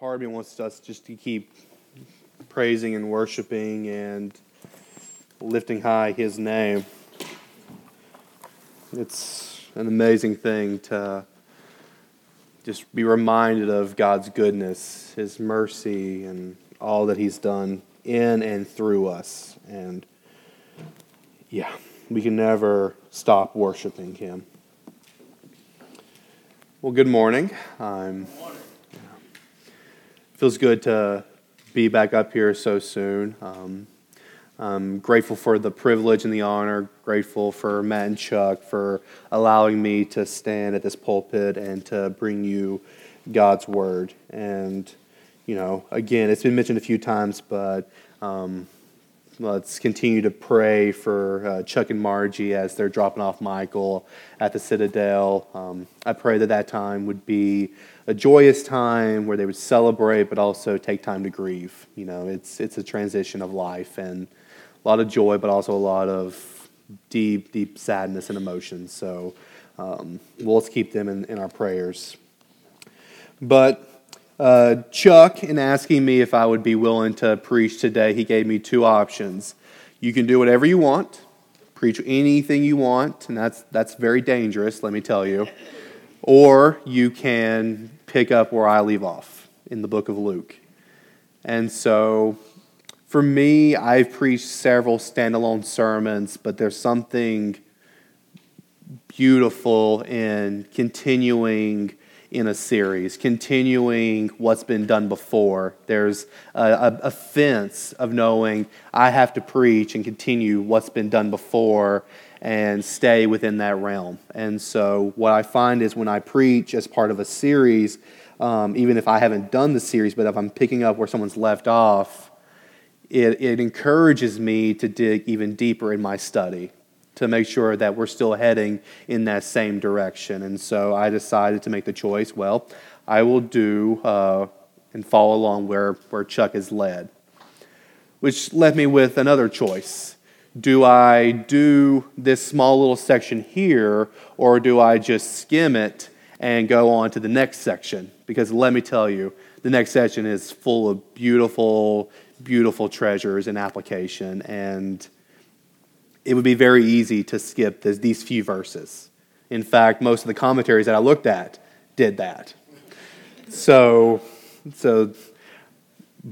part of me wants us just to keep praising and worshiping and lifting high His name. It's an amazing thing to just be reminded of God's goodness, His mercy, and all that He's done in and through us. And yeah, we can never stop worshiping Him. Well, good morning. I'm. Feels good to be back up here so soon. Um, I'm grateful for the privilege and the honor, grateful for Matt and Chuck for allowing me to stand at this pulpit and to bring you God's word. And, you know, again, it's been mentioned a few times, but um, let's continue to pray for uh, Chuck and Margie as they're dropping off Michael at the Citadel. Um, I pray that that time would be a joyous time where they would celebrate, but also take time to grieve. You know, it's it's a transition of life and a lot of joy, but also a lot of deep, deep sadness and emotions. So um, well, let's keep them in, in our prayers. But uh, Chuck, in asking me if I would be willing to preach today, he gave me two options. You can do whatever you want, preach anything you want, and that's, that's very dangerous, let me tell you. Or you can pick up where I leave off in the book of Luke. And so for me, I've preached several standalone sermons, but there's something beautiful in continuing in a series, continuing what's been done before. There's a, a, a, fence of knowing I have to preach and continue what's been done before and stay within that realm. And so, what I find is when I preach as part of a series, um, even if I haven't done the series, but if I'm picking up where someone's left off, it, it encourages me to dig even deeper in my study to make sure that we're still heading in that same direction. And so I decided to make the choice well, I will do uh, and follow along where, where Chuck has led. Which left me with another choice. Do I do this small little section here, or do I just skim it and go on to the next section? Because let me tell you, the next section is full of beautiful beautiful treasures and application. And it would be very easy to skip this, these few verses. In fact, most of the commentaries that I looked at did that. So, so,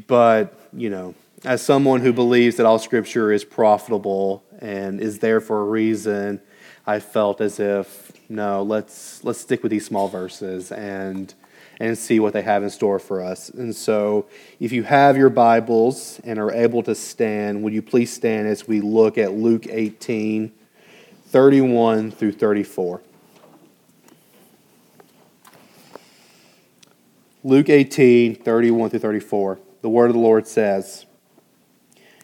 but, you know, as someone who believes that all scripture is profitable and is there for a reason, I felt as if, no, let's, let's stick with these small verses and and see what they have in store for us. And so, if you have your Bibles and are able to stand, would you please stand as we look at Luke 18, 31 through 34? Luke 18, 31 through 34. The word of the Lord says,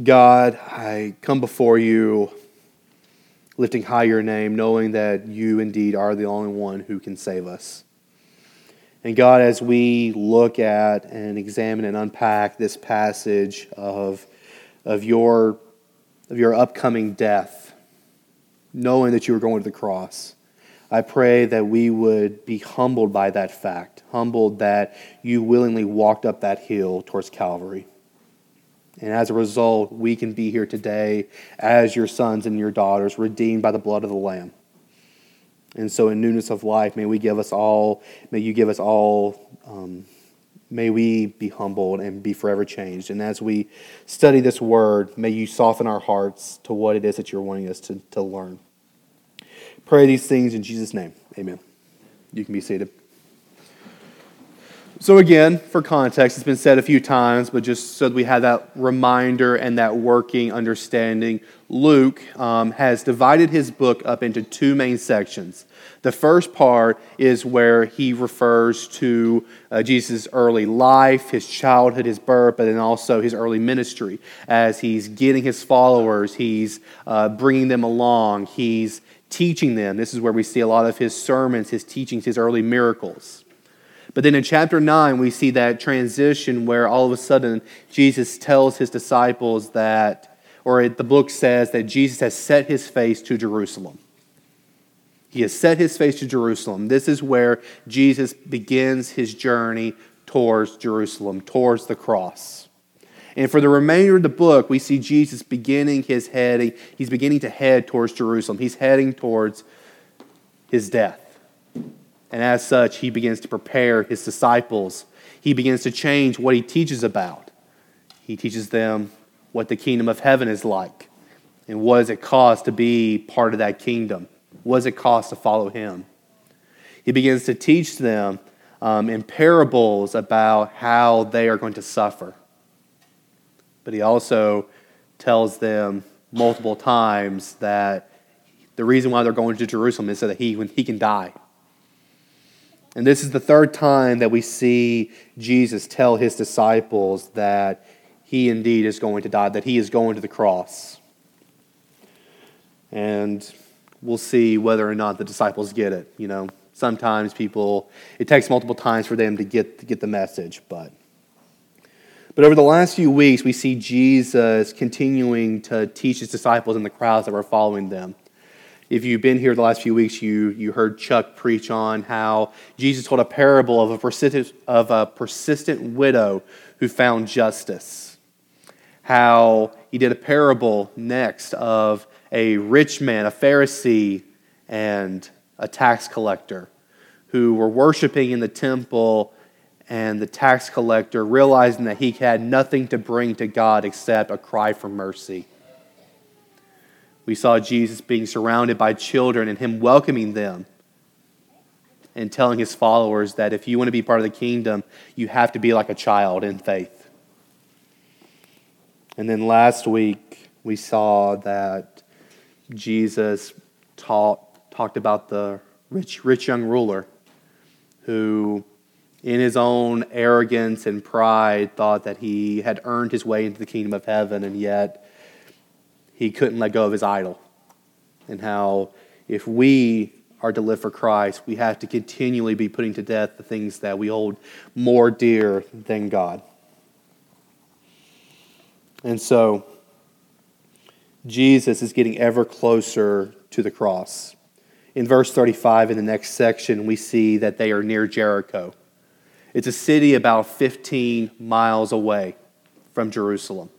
God, I come before you lifting high your name, knowing that you indeed are the only one who can save us. And God, as we look at and examine and unpack this passage of, of, your, of your upcoming death, knowing that you were going to the cross, I pray that we would be humbled by that fact, humbled that you willingly walked up that hill towards Calvary. And as a result, we can be here today as your sons and your daughters, redeemed by the blood of the Lamb. And so, in newness of life, may we give us all, may you give us all, um, may we be humbled and be forever changed. And as we study this word, may you soften our hearts to what it is that you're wanting us to, to learn. Pray these things in Jesus' name. Amen. You can be seated. So, again, for context, it's been said a few times, but just so we have that reminder and that working understanding, Luke um, has divided his book up into two main sections. The first part is where he refers to uh, Jesus' early life, his childhood, his birth, but then also his early ministry. As he's getting his followers, he's uh, bringing them along, he's teaching them. This is where we see a lot of his sermons, his teachings, his early miracles. But then in chapter 9, we see that transition where all of a sudden Jesus tells his disciples that, or the book says that Jesus has set his face to Jerusalem. He has set his face to Jerusalem. This is where Jesus begins his journey towards Jerusalem, towards the cross. And for the remainder of the book, we see Jesus beginning his heading. He's beginning to head towards Jerusalem. He's heading towards his death. And as such, he begins to prepare his disciples. He begins to change what he teaches about. He teaches them what the kingdom of heaven is like and what does it cost to be part of that kingdom. What does it cost to follow him? He begins to teach them um, in parables about how they are going to suffer. But he also tells them multiple times that the reason why they're going to Jerusalem is so that he, when he can die. And this is the third time that we see Jesus tell his disciples that he indeed is going to die, that he is going to the cross. And we'll see whether or not the disciples get it. You know, sometimes people, it takes multiple times for them to get, to get the message, but. But over the last few weeks, we see Jesus continuing to teach his disciples and the crowds that were following them. If you've been here the last few weeks, you, you heard Chuck preach on how Jesus told a parable of a, persistent, of a persistent widow who found justice. How he did a parable next of a rich man, a Pharisee, and a tax collector who were worshiping in the temple, and the tax collector, realizing that he had nothing to bring to God except a cry for mercy we saw Jesus being surrounded by children and him welcoming them and telling his followers that if you want to be part of the kingdom, you have to be like a child in faith. And then last week, we saw that Jesus taught, talked about the rich, rich young ruler who, in his own arrogance and pride, thought that he had earned his way into the kingdom of heaven, and yet he couldn't let go of his idol. And how if we are to live for Christ, we have to continually be putting to death the things that we hold more dear than God. And so, Jesus is getting ever closer to the cross. In verse 35, in the next section, we see that they are near Jericho. It's a city about 15 miles away from Jerusalem.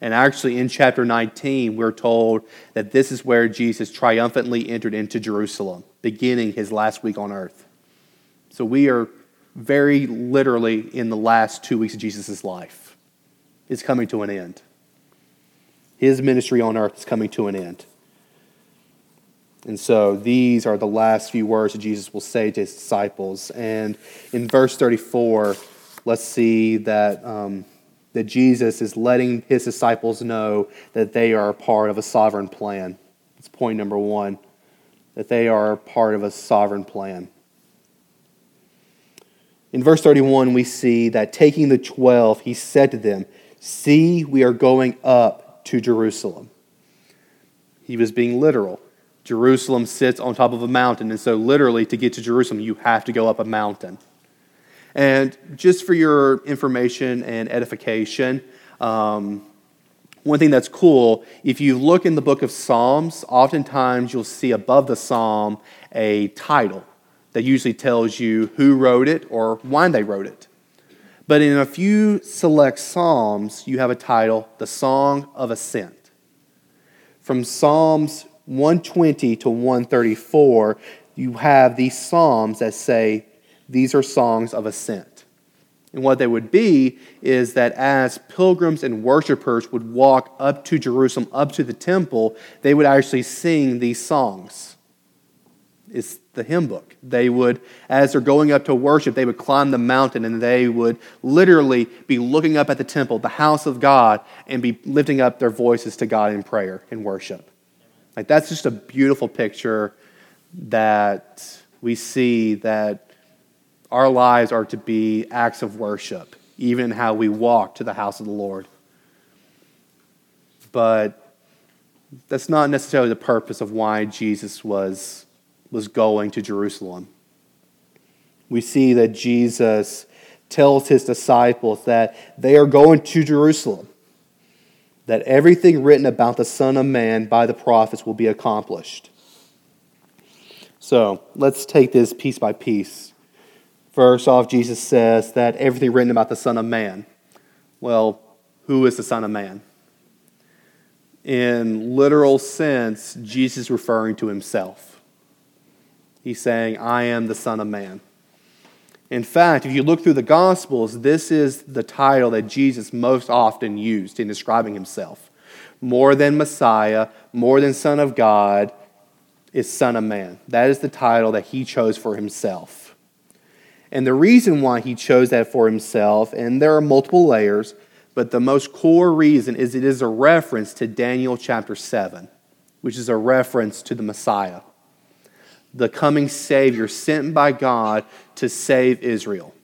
And actually, in chapter 19, we're told that this is where Jesus triumphantly entered into Jerusalem, beginning his last week on earth. So we are very literally in the last two weeks of Jesus' life. It's coming to an end. His ministry on earth is coming to an end. And so these are the last few words that Jesus will say to his disciples. And in verse 34, let's see that. Um, that Jesus is letting his disciples know that they are part of a sovereign plan. That's point number one, that they are part of a sovereign plan. In verse 31, we see that taking the twelve, he said to them, See, we are going up to Jerusalem. He was being literal. Jerusalem sits on top of a mountain, and so literally, to get to Jerusalem, you have to go up a mountain. And just for your information and edification, um, one thing that's cool, if you look in the book of Psalms, oftentimes you'll see above the psalm a title that usually tells you who wrote it or why they wrote it. But in a few select psalms, you have a title, The Song of Ascent. From Psalms 120 to 134, you have these psalms that say, these are songs of ascent. And what they would be is that as pilgrims and worshipers would walk up to Jerusalem, up to the temple, they would actually sing these songs. It's the hymn book. They would, as they're going up to worship, they would climb the mountain and they would literally be looking up at the temple, the house of God, and be lifting up their voices to God in prayer and worship. Like that's just a beautiful picture that we see that our lives are to be acts of worship, even how we walk to the house of the Lord. But that's not necessarily the purpose of why Jesus was was going to Jerusalem. We see that Jesus tells his disciples that they are going to Jerusalem, that everything written about the Son of Man by the prophets will be accomplished. So let's take this piece by piece. First off, Jesus says that everything written about the Son of Man. Well, who is the Son of Man? In literal sense, Jesus is referring to himself. He's saying, I am the Son of Man. In fact, if you look through the Gospels, this is the title that Jesus most often used in describing himself. More than Messiah, more than Son of God, is Son of Man. That is the title that he chose for himself. And the reason why he chose that for himself, and there are multiple layers, but the most core reason is it is a reference to Daniel chapter 7, which is a reference to the Messiah the coming Savior sent by God to save Israel.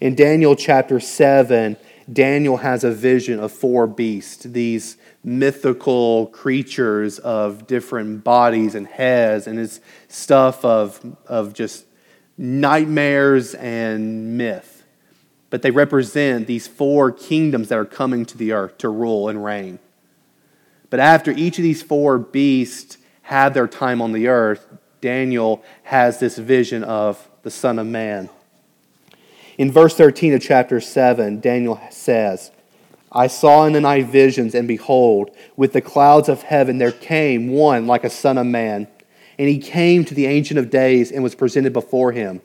In Daniel chapter 7, Daniel has a vision of four beasts, these mythical creatures of different bodies and heads, and it's stuff of, of just nightmares and myth. But they represent these four kingdoms that are coming to the earth to rule and reign. But after each of these four beasts had their time on the earth, Daniel has this vision of the Son of Man. In verse 13 of chapter 7, Daniel says, I saw in the night visions, and behold, with the clouds of heaven there came one like a Son of Man. And he came to the Ancient of Days and was presented before him.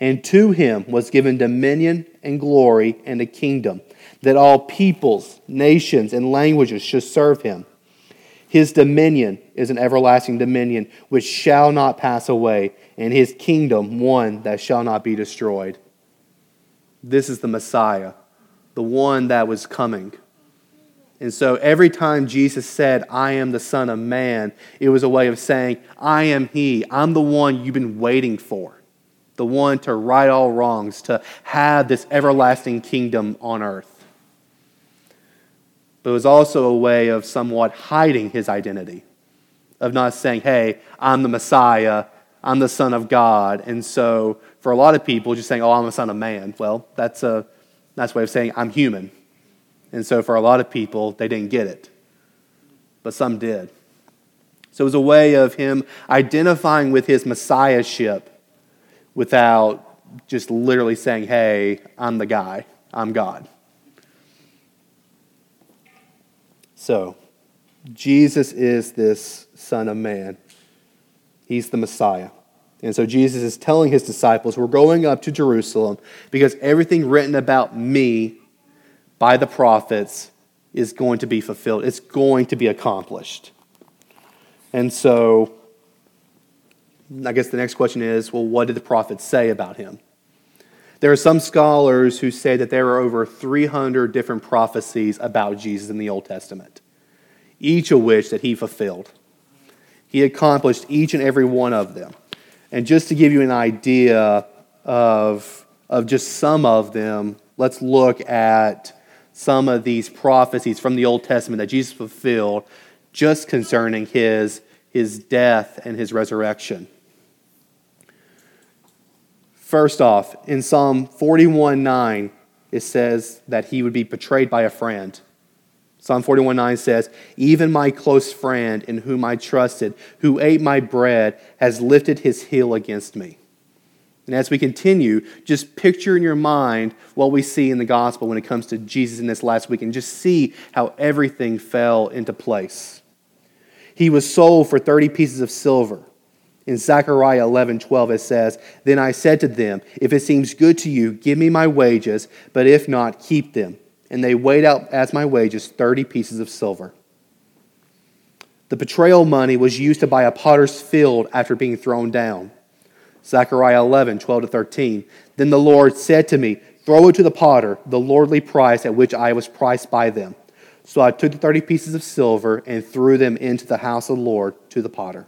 And to him was given dominion and glory and a kingdom, that all peoples, nations, and languages should serve him. His dominion is an everlasting dominion which shall not pass away, and his kingdom one that shall not be destroyed. This is the Messiah, the one that was coming. And so every time Jesus said, I am the Son of Man, it was a way of saying, I am He. I'm the one you've been waiting for, the one to right all wrongs, to have this everlasting kingdom on earth but it was also a way of somewhat hiding his identity, of not saying, hey, I'm the Messiah, I'm the Son of God. And so for a lot of people, just saying, oh, I'm a Son of Man, well, that's a nice way of saying I'm human. And so for a lot of people, they didn't get it, but some did. So it was a way of him identifying with his messiahship without just literally saying, hey, I'm the guy, I'm God. So, Jesus is this Son of Man. He's the Messiah. And so Jesus is telling his disciples, We're going up to Jerusalem because everything written about me by the prophets is going to be fulfilled. It's going to be accomplished. And so, I guess the next question is well, what did the prophets say about him? There are some scholars who say that there are over 300 different prophecies about Jesus in the Old Testament, each of which that he fulfilled. He accomplished each and every one of them. And just to give you an idea of, of just some of them, let's look at some of these prophecies from the Old Testament that Jesus fulfilled just concerning his, his death and his resurrection. First off, in Psalm 41 9, it says that he would be betrayed by a friend. Psalm 41 9 says, Even my close friend in whom I trusted, who ate my bread, has lifted his heel against me. And as we continue, just picture in your mind what we see in the gospel when it comes to Jesus in this last week and just see how everything fell into place. He was sold for 30 pieces of silver. In Zechariah 11, 12, it says, Then I said to them, If it seems good to you, give me my wages, but if not, keep them. And they weighed out as my wages 30 pieces of silver. The betrayal money was used to buy a potter's field after being thrown down. Zechariah 11, 12 to 13. Then the Lord said to me, Throw it to the potter, the lordly price at which I was priced by them. So I took the 30 pieces of silver and threw them into the house of the Lord to the potter.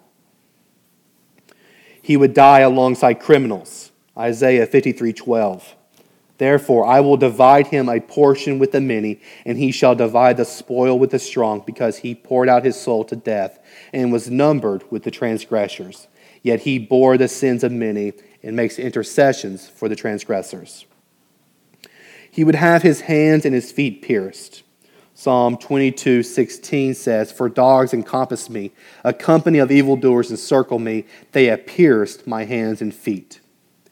He would die alongside criminals. Isaiah 53, 12. Therefore, I will divide him a portion with the many, and he shall divide the spoil with the strong, because he poured out his soul to death and was numbered with the transgressors. Yet he bore the sins of many and makes intercessions for the transgressors. He would have his hands and his feet pierced. Psalm 22, 16 says, For dogs encompass me, a company of evildoers encircle me, they have pierced my hands and feet.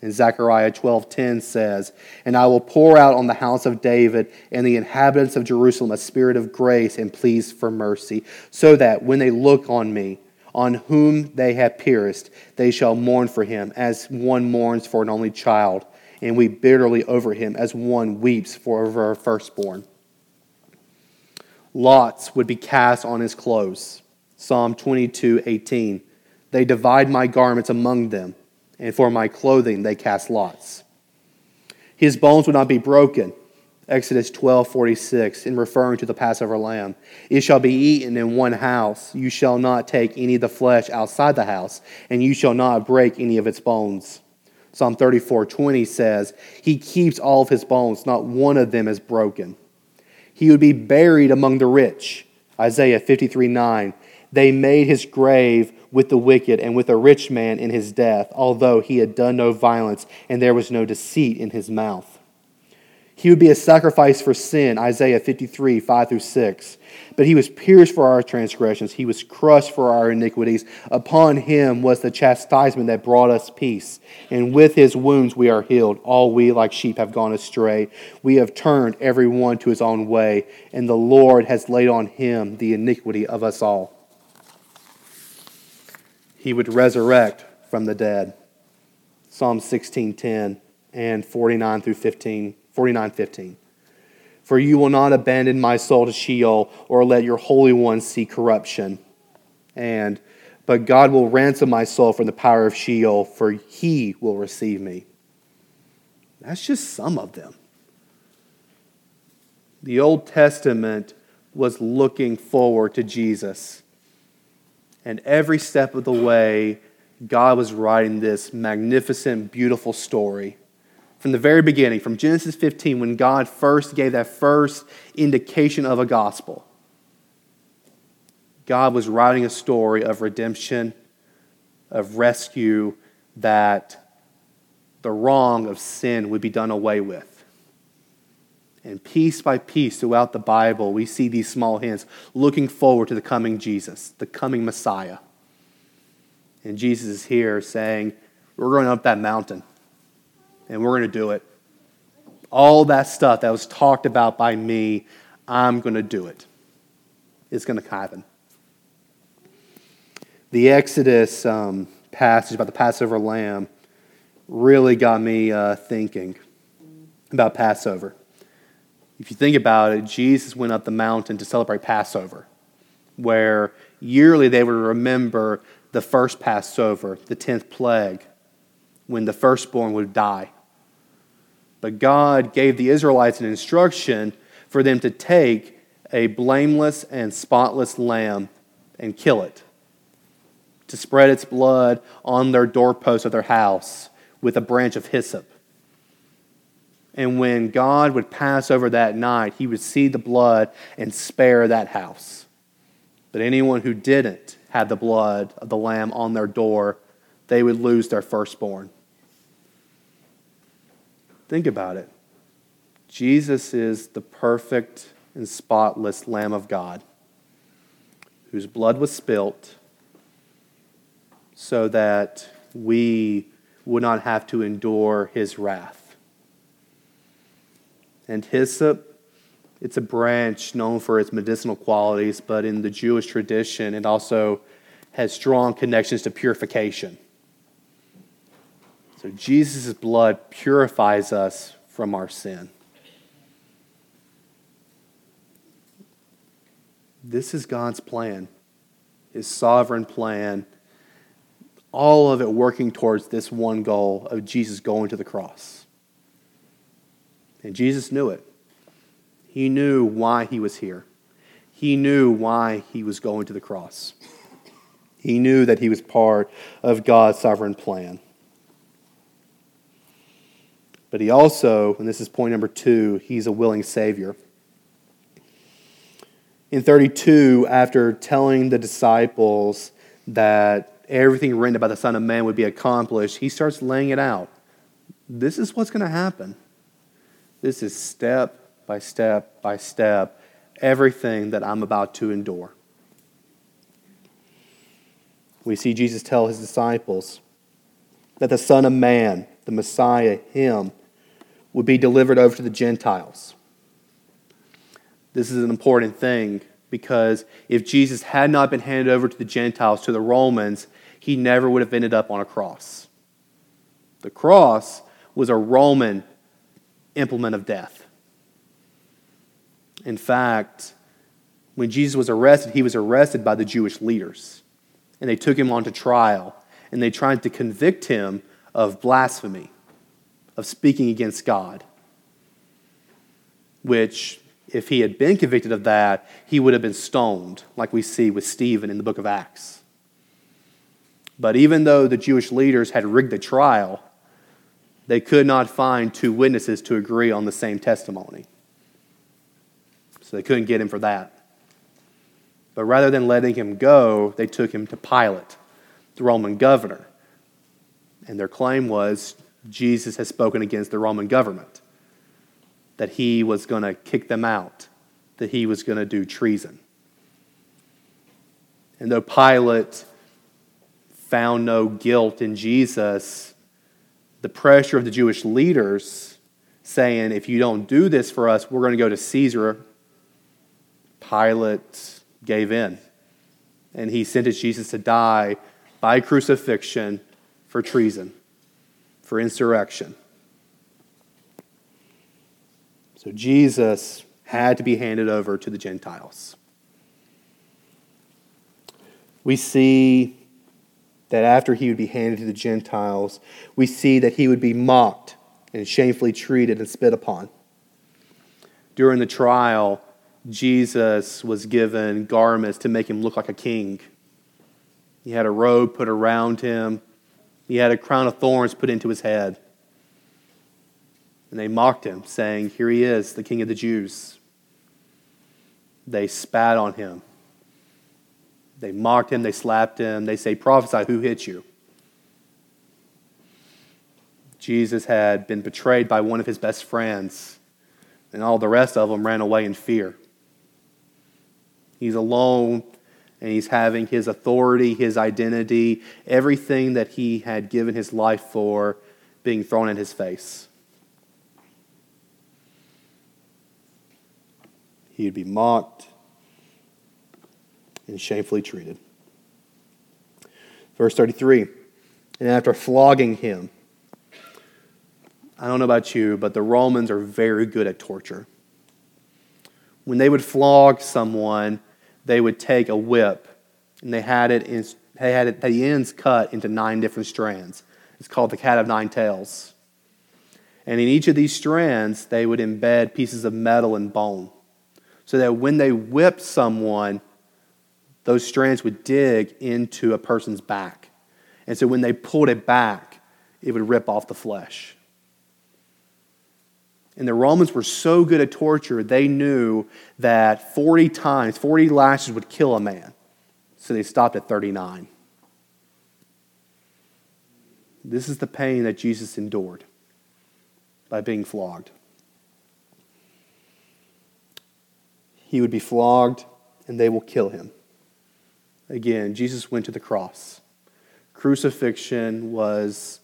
And Zechariah 12:10 says, "And I will pour out on the house of David and the inhabitants of Jerusalem a spirit of grace and pleas for mercy, so that when they look on me, on whom they have pierced, they shall mourn for him as one mourns for an only child, and weep bitterly over him as one weeps for a firstborn." Lots would be cast on his clothes. Psalm 22:18. They divide my garments among them and for my clothing they cast lots. His bones would not be broken. Exodus 12:46 in referring to the Passover lamb. It shall be eaten in one house. You shall not take any of the flesh outside the house, and you shall not break any of its bones. Psalm 34:20 says, "He keeps all of his bones, not one of them is broken." He would be buried among the rich. Isaiah 53:9. They made his grave with the wicked and with a rich man in his death, although he had done no violence and there was no deceit in his mouth. He would be a sacrifice for sin, Isaiah 53, 5 through 6. But he was pierced for our transgressions, he was crushed for our iniquities. Upon him was the chastisement that brought us peace. And with his wounds we are healed. All we like sheep have gone astray. We have turned every one to his own way, and the Lord has laid on him the iniquity of us all he would resurrect from the dead. Psalm 16:10 and 49 through 15, 49 15. For you will not abandon my soul to Sheol or let your Holy One see corruption. And, but God will ransom my soul from the power of Sheol, for he will receive me. That's just some of them. The Old Testament was looking forward to Jesus. And every step of the way, God was writing this magnificent, beautiful story. From the very beginning, from Genesis 15, when God first gave that first indication of a gospel, God was writing a story of redemption, of rescue, that the wrong of sin would be done away with. And piece by piece throughout the Bible, we see these small hints looking forward to the coming Jesus, the coming Messiah. And Jesus is here saying, We're going up that mountain, and we're going to do it. All that stuff that was talked about by me, I'm going to do it. It's going to happen. The Exodus um, passage about the Passover lamb really got me uh, thinking about Passover. If you think about it, Jesus went up the mountain to celebrate Passover, where yearly they would remember the first Passover, the 10th plague, when the firstborn would die. But God gave the Israelites an instruction for them to take a blameless and spotless lamb and kill it, to spread its blood on their doorposts of their house with a branch of hyssop. And when God would pass over that night, he would see the blood and spare that house. But anyone who didn't have the blood of the lamb on their door, they would lose their firstborn. Think about it. Jesus is the perfect and spotless Lamb of God, whose blood was spilt so that we would not have to endure his wrath. And hyssop, it's a branch known for its medicinal qualities, but in the Jewish tradition, it also has strong connections to purification. So Jesus' blood purifies us from our sin. This is God's plan. his sovereign plan, all of it working towards this one goal of Jesus going to the cross. And Jesus knew it. He knew why he was here. He knew why he was going to the cross. He knew that he was part of God's sovereign plan. But he also, and this is point number two, he's a willing Savior. In 32, after telling the disciples that everything written about the Son of Man would be accomplished, he starts laying it out. This is what's going to happen. This is step by step by step, everything that I'm about to endure. We see Jesus tell his disciples that the Son of Man, the Messiah, him, would be delivered over to the Gentiles. This is an important thing because if Jesus had not been handed over to the Gentiles, to the Romans, he never would have ended up on a cross. The cross was a Roman implement of death. In fact, when Jesus was arrested, he was arrested by the Jewish leaders. And they took him on to trial. And they tried to convict him of blasphemy, of speaking against God. Which, if he had been convicted of that, he would have been stoned, like we see with Stephen in the book of Acts. But even though the Jewish leaders had rigged the trial, they could not find two witnesses to agree on the same testimony. So they couldn't get him for that. But rather than letting him go, they took him to Pilate, the Roman governor. And their claim was Jesus has spoken against the Roman government, that he was going to kick them out, that he was going to do treason. And though Pilate found no guilt in Jesus, the pressure of the Jewish leaders saying, if you don't do this for us, we're going to go to Caesar, Pilate gave in. And he sentenced Jesus to die by crucifixion for treason, for insurrection. So Jesus had to be handed over to the Gentiles. We see that after he would be handed to the Gentiles, we see that he would be mocked and shamefully treated and spit upon. During the trial, Jesus was given garments to make him look like a king. He had a robe put around him, he had a crown of thorns put into his head. And they mocked him, saying, Here he is, the king of the Jews. They spat on him. They mocked him, they slapped him, they say, Prophesy, who hit you? Jesus had been betrayed by one of his best friends, and all the rest of them ran away in fear. He's alone, and he's having his authority, his identity, everything that he had given his life for being thrown in his face. He would be mocked, and shamefully treated. Verse 33 And after flogging him, I don't know about you, but the Romans are very good at torture. When they would flog someone, they would take a whip and they had it in, they had it, the ends cut into nine different strands. It's called the cat of nine tails. And in each of these strands, they would embed pieces of metal and bone so that when they whipped someone, those strands would dig into a person's back. And so when they pulled it back, it would rip off the flesh. And the Romans were so good at torture, they knew that 40 times, 40 lashes would kill a man. So they stopped at 39. This is the pain that Jesus endured by being flogged. He would be flogged, and they will kill him. Again, Jesus went to the cross. Crucifixion was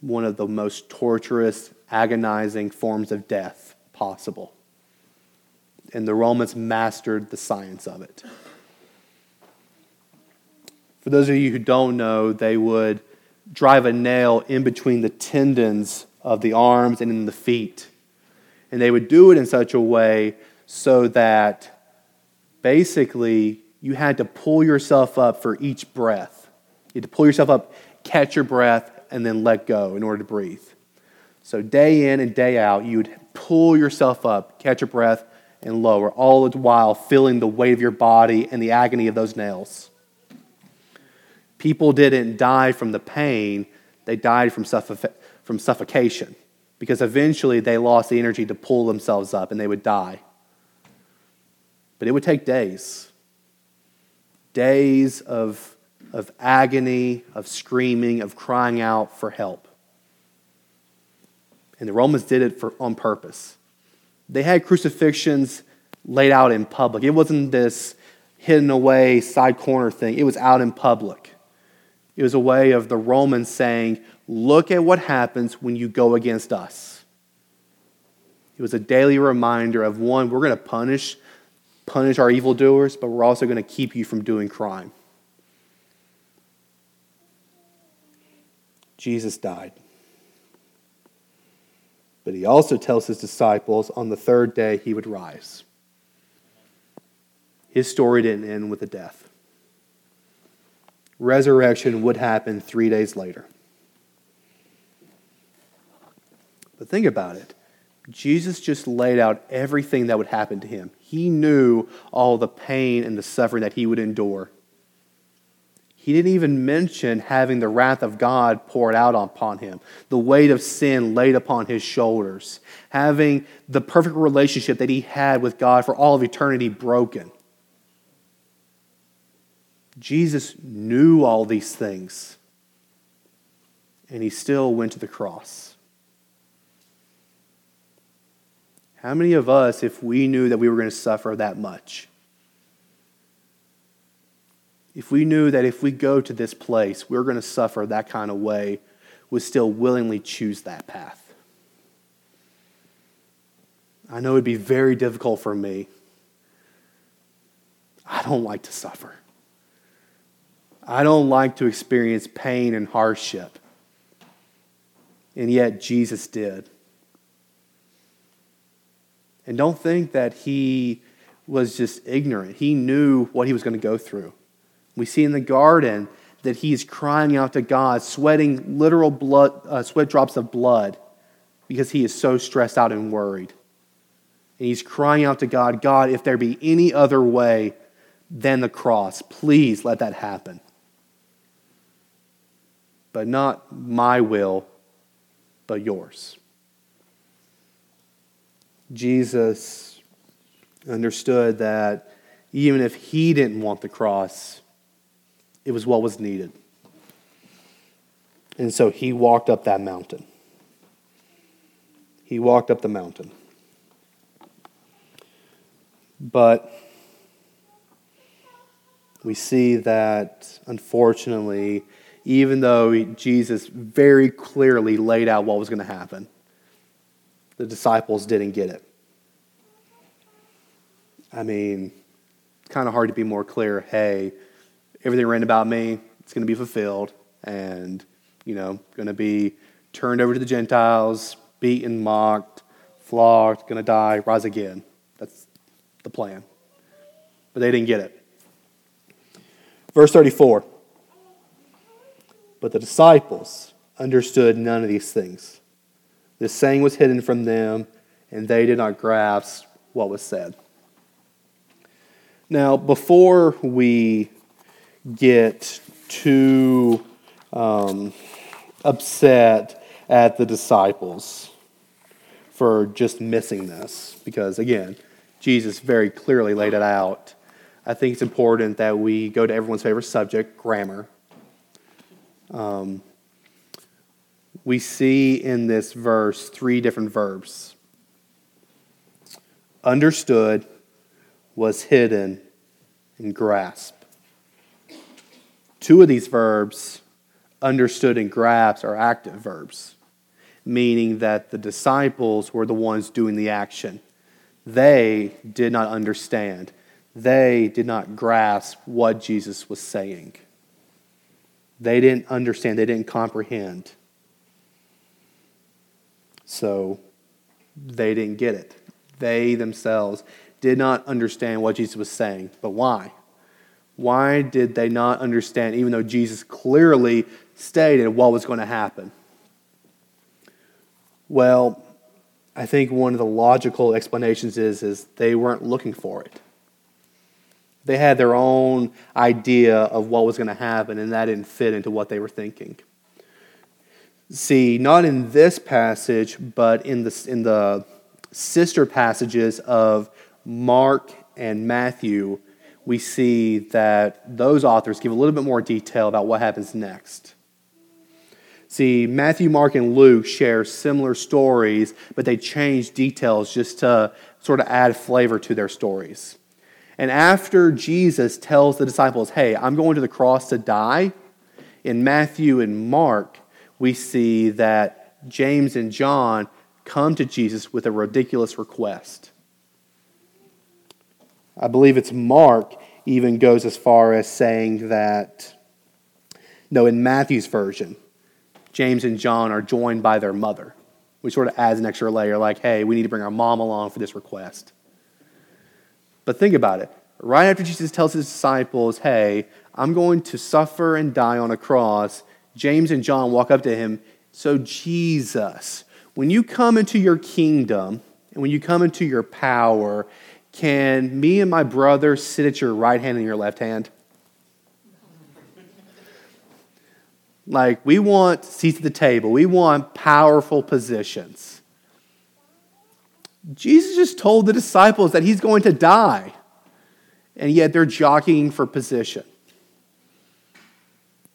one of the most torturous, agonizing forms of death possible. And the Romans mastered the science of it. For those of you who don't know, they would drive a nail in between the tendons of the arms and in the feet. And they would do it in such a way so that basically you had to pull yourself up for each breath. You had to pull yourself up, catch your breath, and then let go in order to breathe. So, day in and day out, you would pull yourself up, catch your breath, and lower, all the while feeling the weight of your body and the agony of those nails. People didn't die from the pain, they died from, from suffocation because eventually they lost the energy to pull themselves up and they would die. But it would take days days of, of agony, of screaming, of crying out for help. And the Romans did it for, on purpose. They had crucifixions laid out in public. It wasn't this hidden away side corner thing, it was out in public. It was a way of the Romans saying, Look at what happens when you go against us. It was a daily reminder of one, we're going to punish punish our evildoers, but we're also going to keep you from doing crime. Jesus died. But he also tells his disciples on the third day he would rise. His story didn't end with a death. Resurrection would happen three days later. But think about it. Jesus just laid out everything that would happen to him. He knew all the pain and the suffering that he would endure. He didn't even mention having the wrath of God poured out upon him, the weight of sin laid upon his shoulders, having the perfect relationship that he had with God for all of eternity broken. Jesus knew all these things, and he still went to the cross. How many of us, if we knew that we were going to suffer that much, if we knew that if we go to this place, we're going to suffer that kind of way, would still willingly choose that path? I know it'd be very difficult for me. I don't like to suffer. I don't like to experience pain and hardship. And yet, Jesus did. And don't think that he was just ignorant. He knew what he was going to go through. We see in the garden that he's crying out to God, sweating literal blood, uh, sweat drops of blood because he is so stressed out and worried. And he's crying out to God, God, if there be any other way than the cross, please let that happen. But not my will, but yours. Jesus understood that even if he didn't want the cross, it was what was needed. And so he walked up that mountain. He walked up the mountain. But we see that, unfortunately, even though Jesus very clearly laid out what was going to happen, the disciples didn't get it. I mean, it's kind of hard to be more clear. Hey, everything written about me, it's going to be fulfilled, and, you know, going to be turned over to the Gentiles, beaten, mocked, flogged, going to die, rise again. That's the plan. But they didn't get it. Verse 34 But the disciples understood none of these things this saying was hidden from them, and they did not grasp what was said. Now, before we get too um, upset at the disciples for just missing this, because again, Jesus very clearly laid it out. I think it's important that we go to everyone's favorite subject, grammar. Um, we see in this verse three different verbs understood, was hidden, and grasp. Two of these verbs, understood and grasped, are active verbs, meaning that the disciples were the ones doing the action. They did not understand, they did not grasp what Jesus was saying. They didn't understand, they didn't comprehend. So they didn't get it. They themselves did not understand what Jesus was saying. But why? Why did they not understand, even though Jesus clearly stated what was going to happen? Well, I think one of the logical explanations is, is they weren't looking for it. They had their own idea of what was going to happen, and that didn't fit into what they were thinking. See, not in this passage, but in the, in the sister passages of Mark and Matthew, we see that those authors give a little bit more detail about what happens next. See, Matthew, Mark, and Luke share similar stories, but they change details just to sort of add flavor to their stories. And after Jesus tells the disciples, hey, I'm going to the cross to die, in Matthew and Mark, we see that James and John come to Jesus with a ridiculous request. I believe it's Mark even goes as far as saying that, no, in Matthew's version, James and John are joined by their mother, which sort of adds an extra layer like, hey, we need to bring our mom along for this request. But think about it. Right after Jesus tells his disciples, hey, I'm going to suffer and die on a cross, James and John walk up to him. So, Jesus, when you come into your kingdom and when you come into your power, can me and my brother sit at your right hand and your left hand? Like, we want seats at the table, we want powerful positions. Jesus just told the disciples that he's going to die, and yet they're jockeying for position.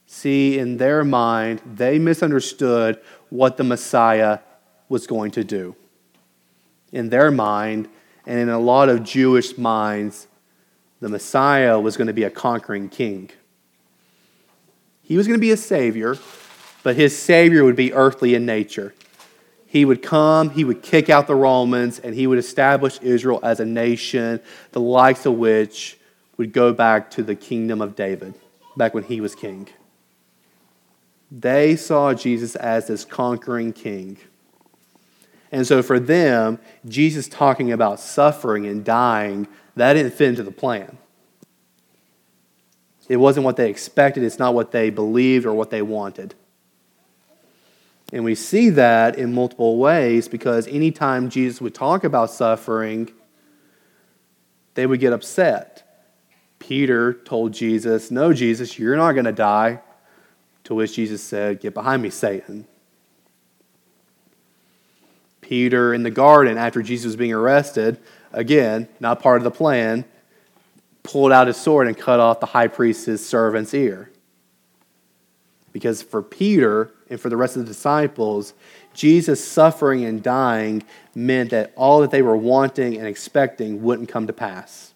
See, in their mind, they misunderstood what the Messiah was going to do. In their mind, and in a lot of Jewish minds, the Messiah was going to be a conquering king. He was going to be a savior, but his savior would be earthly in nature. He would come, he would kick out the Romans, and he would establish Israel as a nation, the likes of which would go back to the kingdom of David, back when he was king. They saw Jesus as this conquering king. And so for them, Jesus talking about suffering and dying, that didn't fit into the plan. It wasn't what they expected, it's not what they believed or what they wanted. And we see that in multiple ways because anytime Jesus would talk about suffering, they would get upset. Peter told Jesus, No, Jesus, you're not going to die. To which Jesus said, Get behind me, Satan. Peter in the garden, after Jesus was being arrested, again, not part of the plan, pulled out his sword and cut off the high priest's servant's ear. Because for Peter and for the rest of the disciples, Jesus' suffering and dying meant that all that they were wanting and expecting wouldn't come to pass.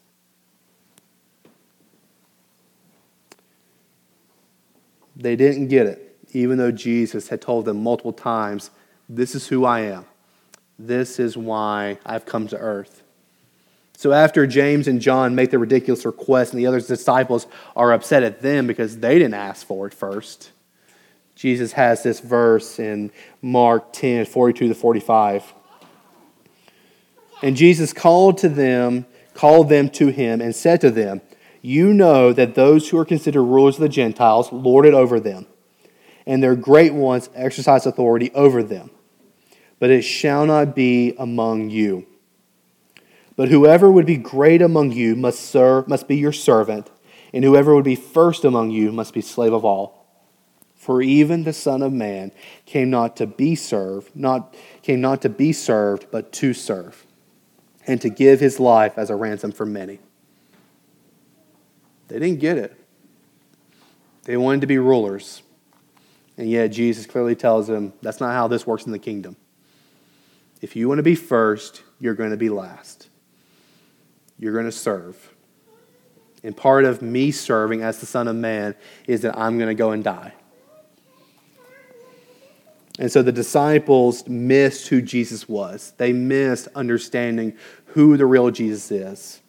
They didn't get it, even though Jesus had told them multiple times, This is who I am. This is why I've come to earth. So after James and John make the ridiculous request, and the other disciples are upset at them because they didn't ask for it first Jesus has this verse in Mark 10 42 to 45. And Jesus called to them, called them to him, and said to them, You know that those who are considered rulers of the Gentiles lord it over them, and their great ones exercise authority over them. But it shall not be among you. But whoever would be great among you must serve, must be your servant, and whoever would be first among you must be slave of all. For even the Son of Man came not to be served, not came not to be served, but to serve, and to give his life as a ransom for many. They didn't get it. They wanted to be rulers. And yet Jesus clearly tells them that's not how this works in the kingdom. If you want to be first, you're going to be last. You're going to serve. And part of me serving as the Son of Man is that I'm going to go and die. And so the disciples missed who Jesus was. They missed understanding who the real Jesus is.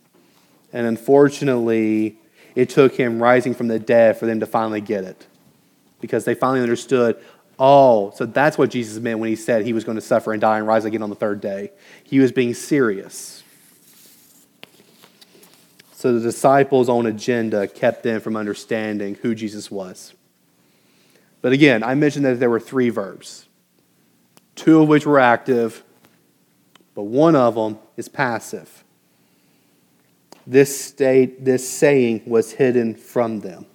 And unfortunately, it took him rising from the dead for them to finally get it. Because they finally understood, oh, so that's what Jesus meant when he said he was going to suffer and die and rise again on the third day. He was being serious. So the disciples' own agenda kept them from understanding who Jesus was. But again, I mentioned that there were three verbs, two of which were active, but one of them is passive. This state, this saying was hidden from them.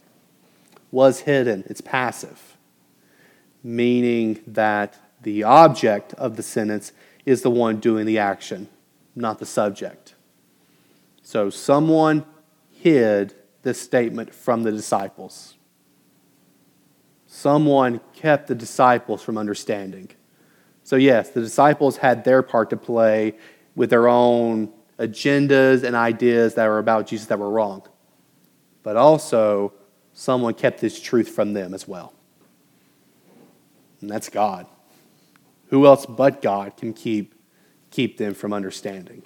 Was hidden, it's passive, meaning that the object of the sentence is the one doing the action, not the subject. So someone hid this statement from the disciples. Someone kept the disciples from understanding. So, yes, the disciples had their part to play with their own agendas and ideas that were about Jesus that were wrong. But also, someone kept this truth from them as well. And that's God. Who else but God can keep, keep them from understanding?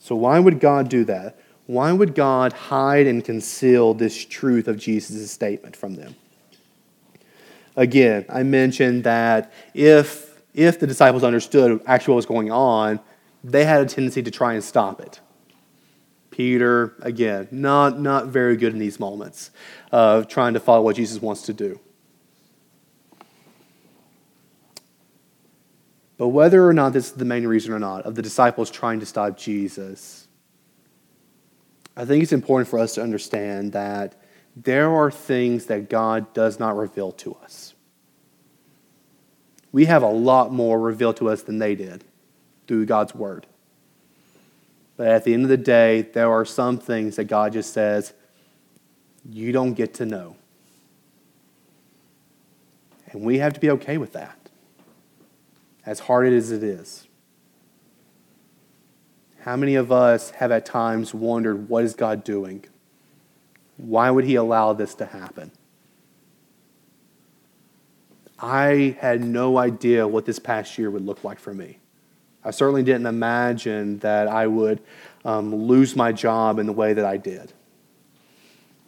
So, why would God do that? Why would God hide and conceal this truth of Jesus' statement from them? Again, I mentioned that if, if the disciples understood actually what was going on, they had a tendency to try and stop it. Peter, again, not, not very good in these moments of trying to follow what Jesus wants to do. But whether or not this is the main reason or not of the disciples trying to stop Jesus, I think it's important for us to understand that there are things that God does not reveal to us. We have a lot more revealed to us than they did through God's Word. But at the end of the day, there are some things that God just says, you don't get to know. And we have to be okay with that, as hard as it is. How many of us have at times wondered, what is God doing? Why would He allow this to happen? I had no idea what this past year would look like for me. I certainly didn't imagine that I would um, lose my job in the way that I did.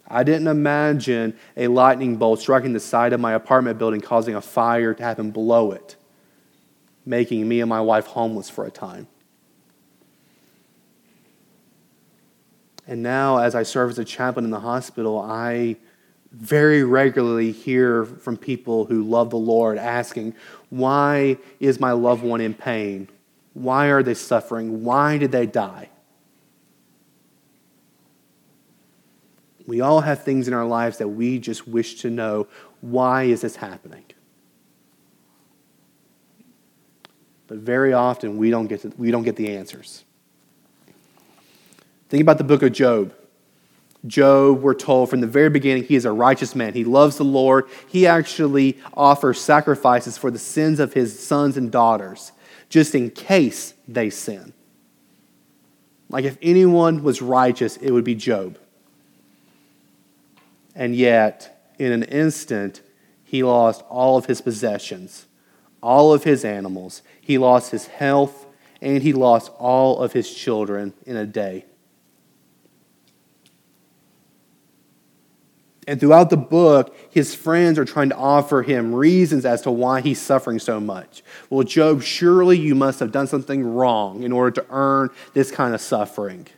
I didn't imagine a lightning bolt striking the side of my apartment building, causing a fire to happen below it, making me and my wife homeless for a time. And now, as I serve as a chaplain in the hospital, I very regularly hear from people who love the Lord asking, Why is my loved one in pain? Why are they suffering? Why did they die? We all have things in our lives that we just wish to know why is this happening? But very often we don't get, to, we don't get the answers. Think about the book of Job. Job, we're told from the very beginning, he is a righteous man. He loves the Lord. He actually offers sacrifices for the sins of his sons and daughters, just in case they sin. Like if anyone was righteous, it would be Job. And yet, in an instant, he lost all of his possessions, all of his animals. He lost his health, and he lost all of his children in a day. And throughout the book, his friends are trying to offer him reasons as to why he's suffering so much. Well, Job, surely you must have done something wrong in order to earn this kind of suffering.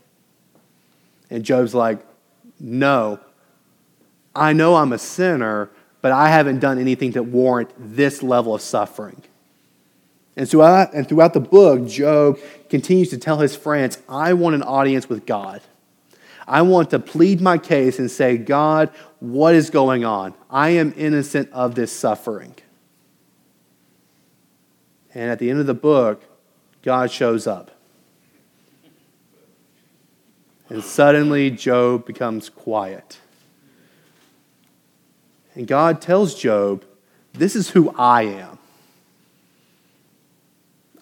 And Job's like, No, I know I'm a sinner, but I haven't done anything to warrant this level of suffering. And throughout, and throughout the book, Job continues to tell his friends, I want an audience with God. I want to plead my case and say, God, what is going on? I am innocent of this suffering. And at the end of the book, God shows up. And suddenly, Job becomes quiet. And God tells Job, This is who I am.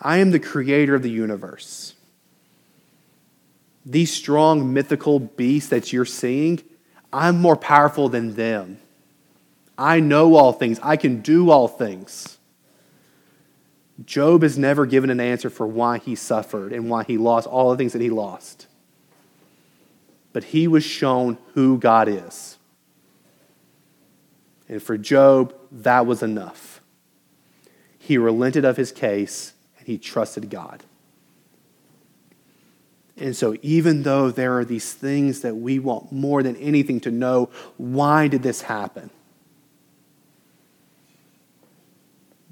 I am the creator of the universe these strong mythical beasts that you're seeing, I'm more powerful than them. I know all things, I can do all things. Job has never given an answer for why he suffered and why he lost all the things that he lost. But he was shown who God is. And for Job, that was enough. He relented of his case and he trusted God. And so, even though there are these things that we want more than anything to know, why did this happen?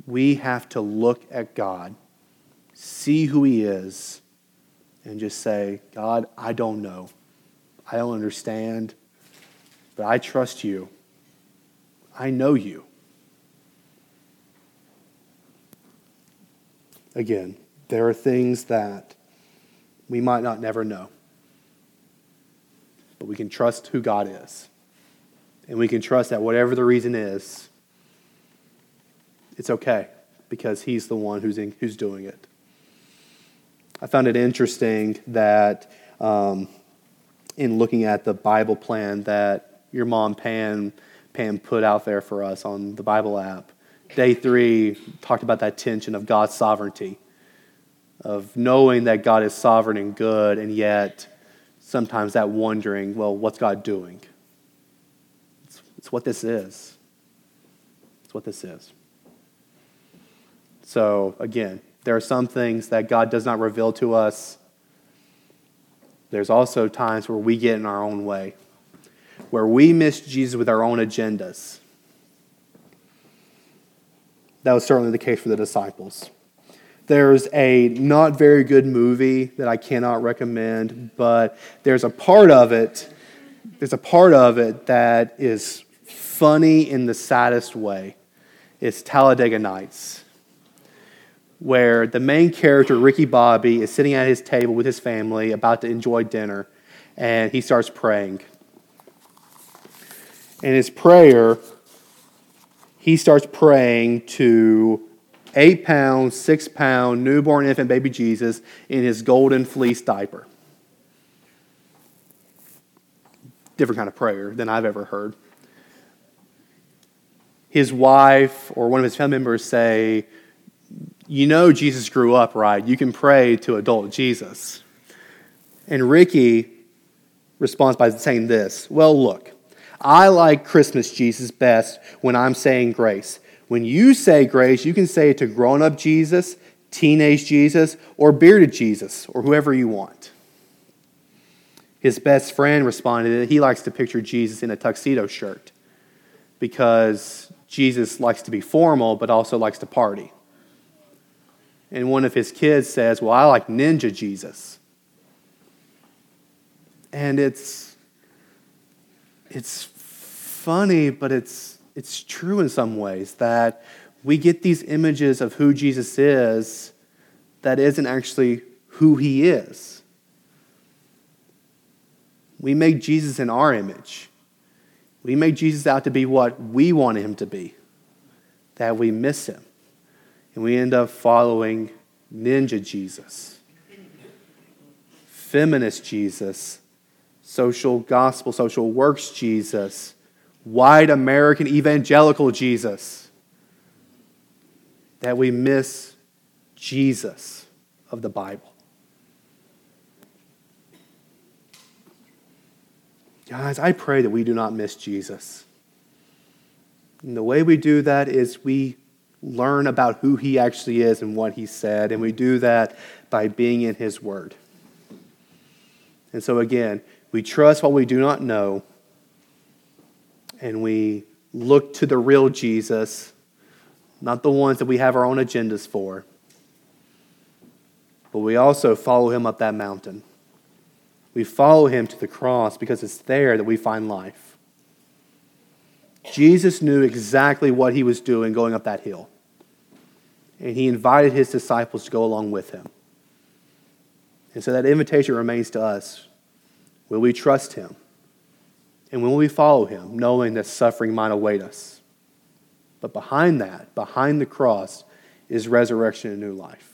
We have to look at God, see who He is, and just say, God, I don't know. I don't understand, but I trust you. I know you. Again, there are things that we might not never know. But we can trust who God is. And we can trust that whatever the reason is, it's okay because He's the one who's, in, who's doing it. I found it interesting that um, in looking at the Bible plan that your mom, Pam, Pam put out there for us on the Bible app, day three talked about that tension of God's sovereignty of knowing that God is sovereign and good, and yet sometimes that wondering, well, what's God doing? It's, it's what this is. It's what this is. So, again, there are some things that God does not reveal to us. There's also times where we get in our own way, where we miss Jesus with our own agendas. That was certainly the case for the disciples. There's a not very good movie that I cannot recommend, but there's a part of it, there's a part of it that is funny in the saddest way. It's Talladega Nights, where the main character, Ricky Bobby, is sitting at his table with his family about to enjoy dinner, and he starts praying. And his prayer, he starts praying to eight pound, six pound newborn infant baby Jesus in his golden fleece diaper. Different kind of prayer than I've ever heard. His wife or one of his family members say, You know, Jesus grew up, right? You can pray to adult Jesus. And Ricky responds by saying this Well, look, I like Christmas Jesus best when I'm saying grace. When you say grace, you can say it to grown up Jesus, teenage Jesus, or bearded Jesus, or whoever you want. His best friend responded that he likes to picture Jesus in a tuxedo shirt because Jesus likes to be formal but also likes to party. And one of his kids says, Well, I like Ninja Jesus. And it's, it's funny, but it's it's true in some ways that we get these images of who Jesus is that isn't actually who he is. We make Jesus in our image. We make Jesus out to be what we want him to be, that we miss him. And we end up following ninja Jesus, feminist Jesus, social gospel, social works Jesus white American evangelical Jesus, that we miss Jesus of the Bible. Guys, I pray that we do not miss Jesus. And the way we do that is we learn about who he actually is and what he said, and we do that by being in his word. And so, again, we trust what we do not know and we look to the real Jesus, not the ones that we have our own agendas for, but we also follow him up that mountain. We follow him to the cross because it's there that we find life. Jesus knew exactly what he was doing going up that hill. And he invited his disciples to go along with him. And so that invitation remains to us. Will we trust him? And when we follow him, knowing that suffering might await us. But behind that, behind the cross, is resurrection and new life.